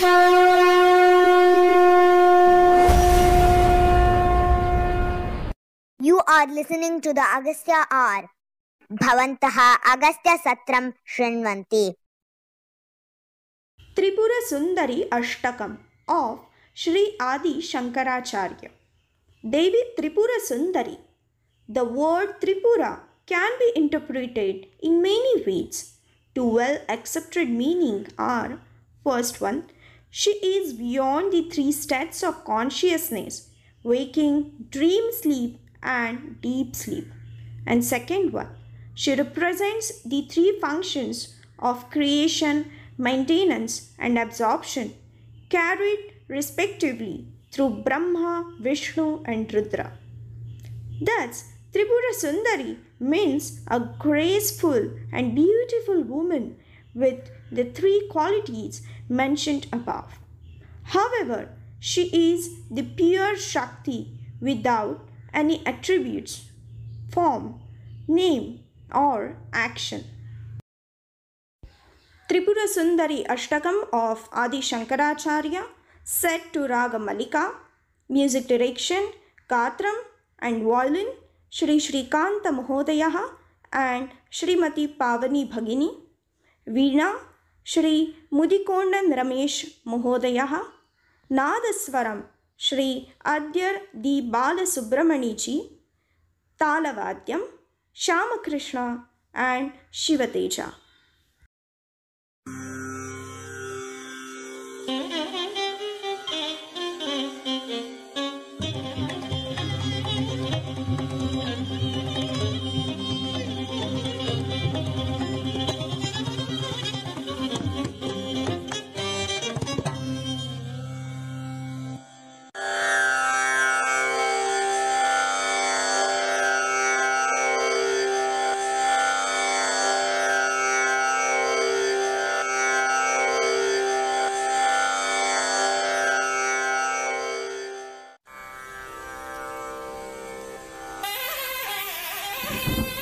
You are listening to the Agastya R. Bhavantaha Agastya Satram Shrinvanti. Tripura Sundari Ashtakam of Sri Adi Shankaracharya. Devi Tripura Sundari. The word Tripura can be interpreted in many ways. Two well accepted meaning are first one, she is beyond the three states of consciousness, waking, dream sleep, and deep sleep. And second one, she represents the three functions of creation, maintenance, and absorption, carried respectively through Brahma, Vishnu, and Rudra. Thus, Tripura Sundari means a graceful and beautiful woman with the three qualities mentioned above. However, she is the pure Shakti without any attributes, form, name, or action. Tripura Sundari Ashtakam of Adi Shankaracharya set to Raga Malika, music direction, Gatram and violin Shri Shrikanta Mahodaya and Srimati Pavani Bhagini, veena Shri Mudikondan Ramesh ಮಹೋದಯ nadaswaram Shri Adyar ದಿ ಬಾಲಸುಬ್ರಹ್ಮಣಿಜಿ ತಾಲವಾದ್ಯಂ Shyamakrishna and Shivateja Hey!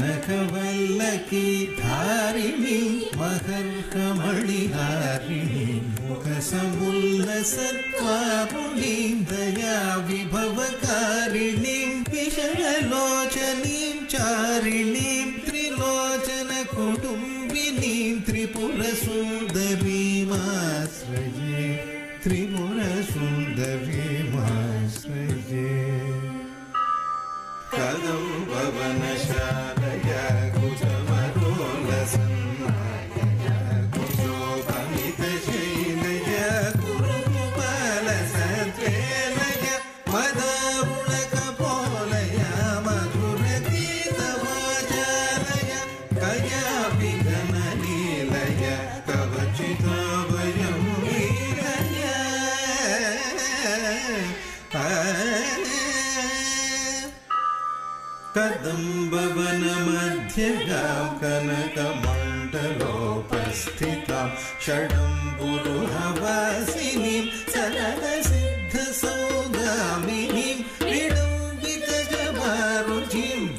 கனகவல்லகி தாரிணி மகர்கமளி ஹாரிணி முகசமுல்லசத்வாபுலி தயா விபவகாரிணி விஷயலோச்சனி சாரிணி திரிலோச்சன குடும்பினி திரிபுரசுந்தரி மாஸ்ரஜே त्रिपुरसुन्दरी माश्रये कदं भवनशाला कदम्बवनमध्यगां कनकमण्डलोपस्थितां षडम्बुरुहवासिनीं सरलसिद्धसौदामिनीं विडम्बितजमारुचिं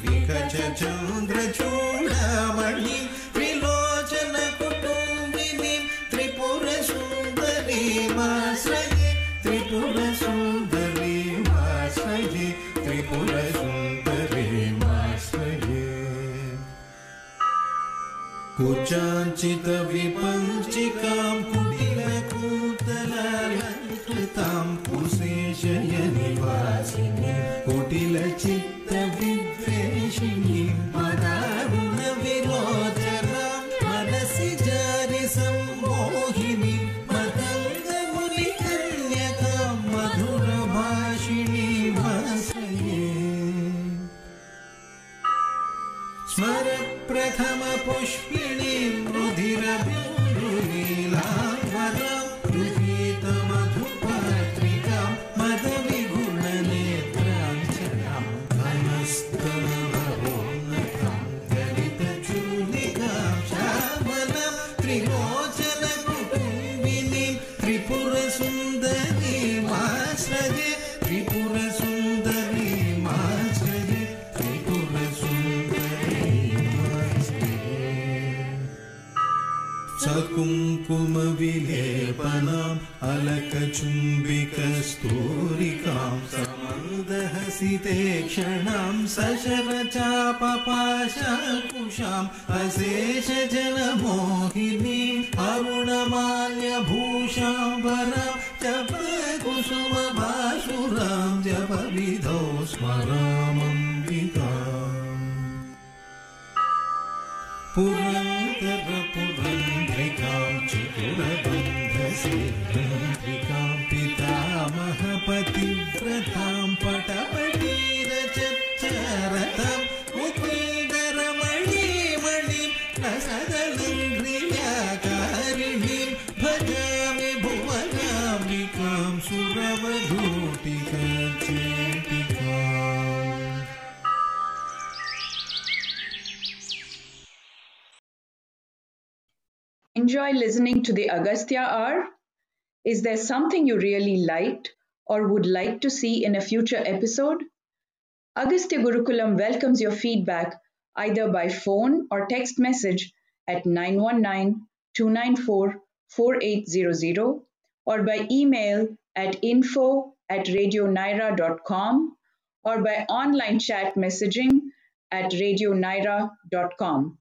विकचचन्द्रचूडामणिं त्रिलोचनकुटुम्बिनीं त्रिपुरसुन्दरीमाश्रये त्रिपुरसुन्दरीम् त्रिपुरसुन्दरीमाश्रये कुचाञ्चितविपञ्चिकां कुटिलकूतलालङ्कृतां कुशेषयनिवासिनी कुटिलचित्तविद्वेषिणी सुन्दरी माश्च त्रिपुर सुन्दरी माश त्रिपुरसुन्दरी मास्कुङ्कुमविलेपनाम् अलकचुम्बिकस्तूरिकां समन्दहसिते क्षणां सशवचापपाशाकुशाम् अशेषजलभोहिनी परुणबाल्यभूषां पुरातप्रभन्ध्रिकां च प्रभन्ध्रिका पिता महपतिव्रता Enjoy listening to the Agastya hour? Is there something you really liked or would like to see in a future episode? Agastya Gurukulam welcomes your feedback either by phone or text message at 919 294 4800 or by email at info at radionyra.com or by online chat messaging at radionyra.com.